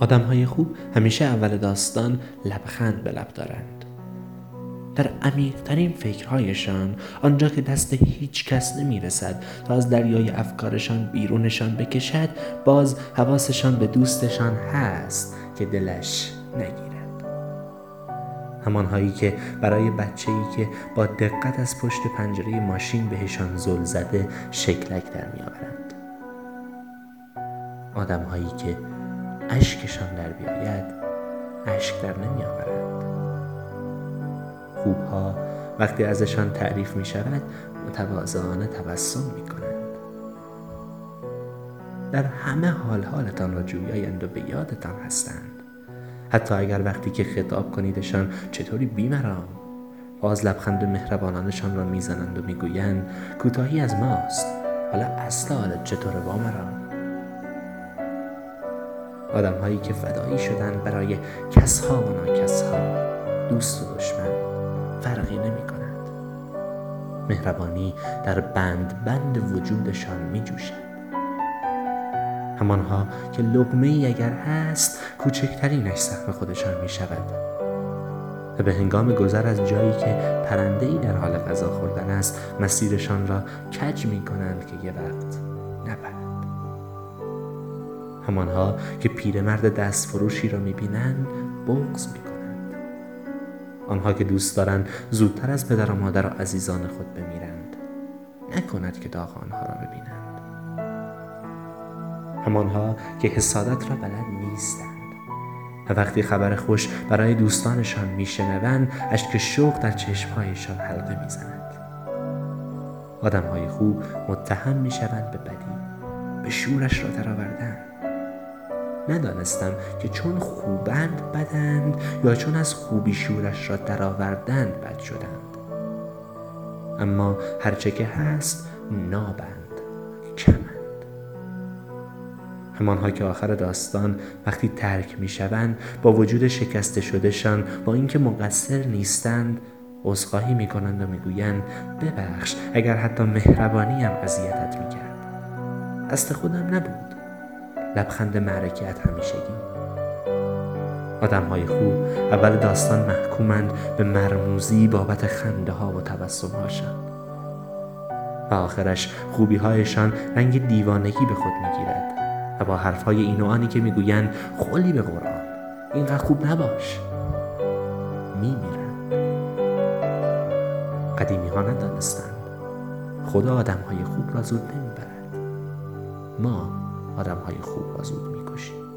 آدم های خوب همیشه اول داستان لبخند به لب دارند. در عمیقترین فکرهایشان آنجا که دست هیچ کس نمی رسد تا از دریای افکارشان بیرونشان بکشد باز حواسشان به دوستشان هست که دلش نگیرد. همانهایی که برای بچه ای که با دقت از پشت پنجره ماشین بهشان زل زده شکلک در می آورند آدم که اشکشان در بیاید اشک در نمی آورند خوبها وقتی ازشان تعریف می شود متواضعانه تبسم می کنند. در همه حال حالتان را جویایند و به یادتان هستند. حتی اگر وقتی که خطاب کنیدشان چطوری بیمرام باز لبخند مهربانانشان را می‌زنند و می‌گویند کوتاهی از ماست حالا اصل حالت چطوره مرام آدم هایی که فدایی شدن برای کسها و ناکسها دوست و دشمن فرقی نمی کند مهربانی در بند بند وجودشان می جوشد همانها که لغمه ای اگر هست کوچکترینش سهم خودشان می شود و به هنگام گذر از جایی که پرنده ای در حال غذا خوردن است مسیرشان را کج می کنند که یه وقت همانها که پیرمرد دست فروشی را می بینند بغز می کنند آنها که دوست دارند زودتر از پدر و مادر و عزیزان خود بمیرند. نکند که داغ آنها را ببینند. همانها که حسادت را بلد نیستند. و وقتی خبر خوش برای دوستانشان میشنوند اشک شوق در چشمهایشان حلقه می‌زند. آدمهای خوب متهم می‌شوند به بدی به شورش را درآوردن. ندانستم که چون خوبند بدند یا چون از خوبی شورش را درآوردند بد شدند. اما هرچه که هست نابند کمند. همانها که آخر داستان وقتی ترک می شوند با وجود شکسته شدهشان با اینکه مقصر نیستند عذرخواهی می کنند و می‌گویند ببخش اگر حتی مهربانی هم اذیتت می کرد دست خودم نبود. لبخند معرکت همیشگی. آدم های خوب اول داستان محکومند به مرموزی بابت خنده ها و تبسم هاشان و آخرش خوبی هایشان رنگ دیوانگی به خود می‌گیرد و با حرفهای این و آنی که می‌گویند خلی به قرآن. اینقدر خوب نباش. میمیرند. قدیمی ها ندانستند. خدا آدم های خوب را زود نمی‌برد. ما آدم های خوب را زود می‌کشیم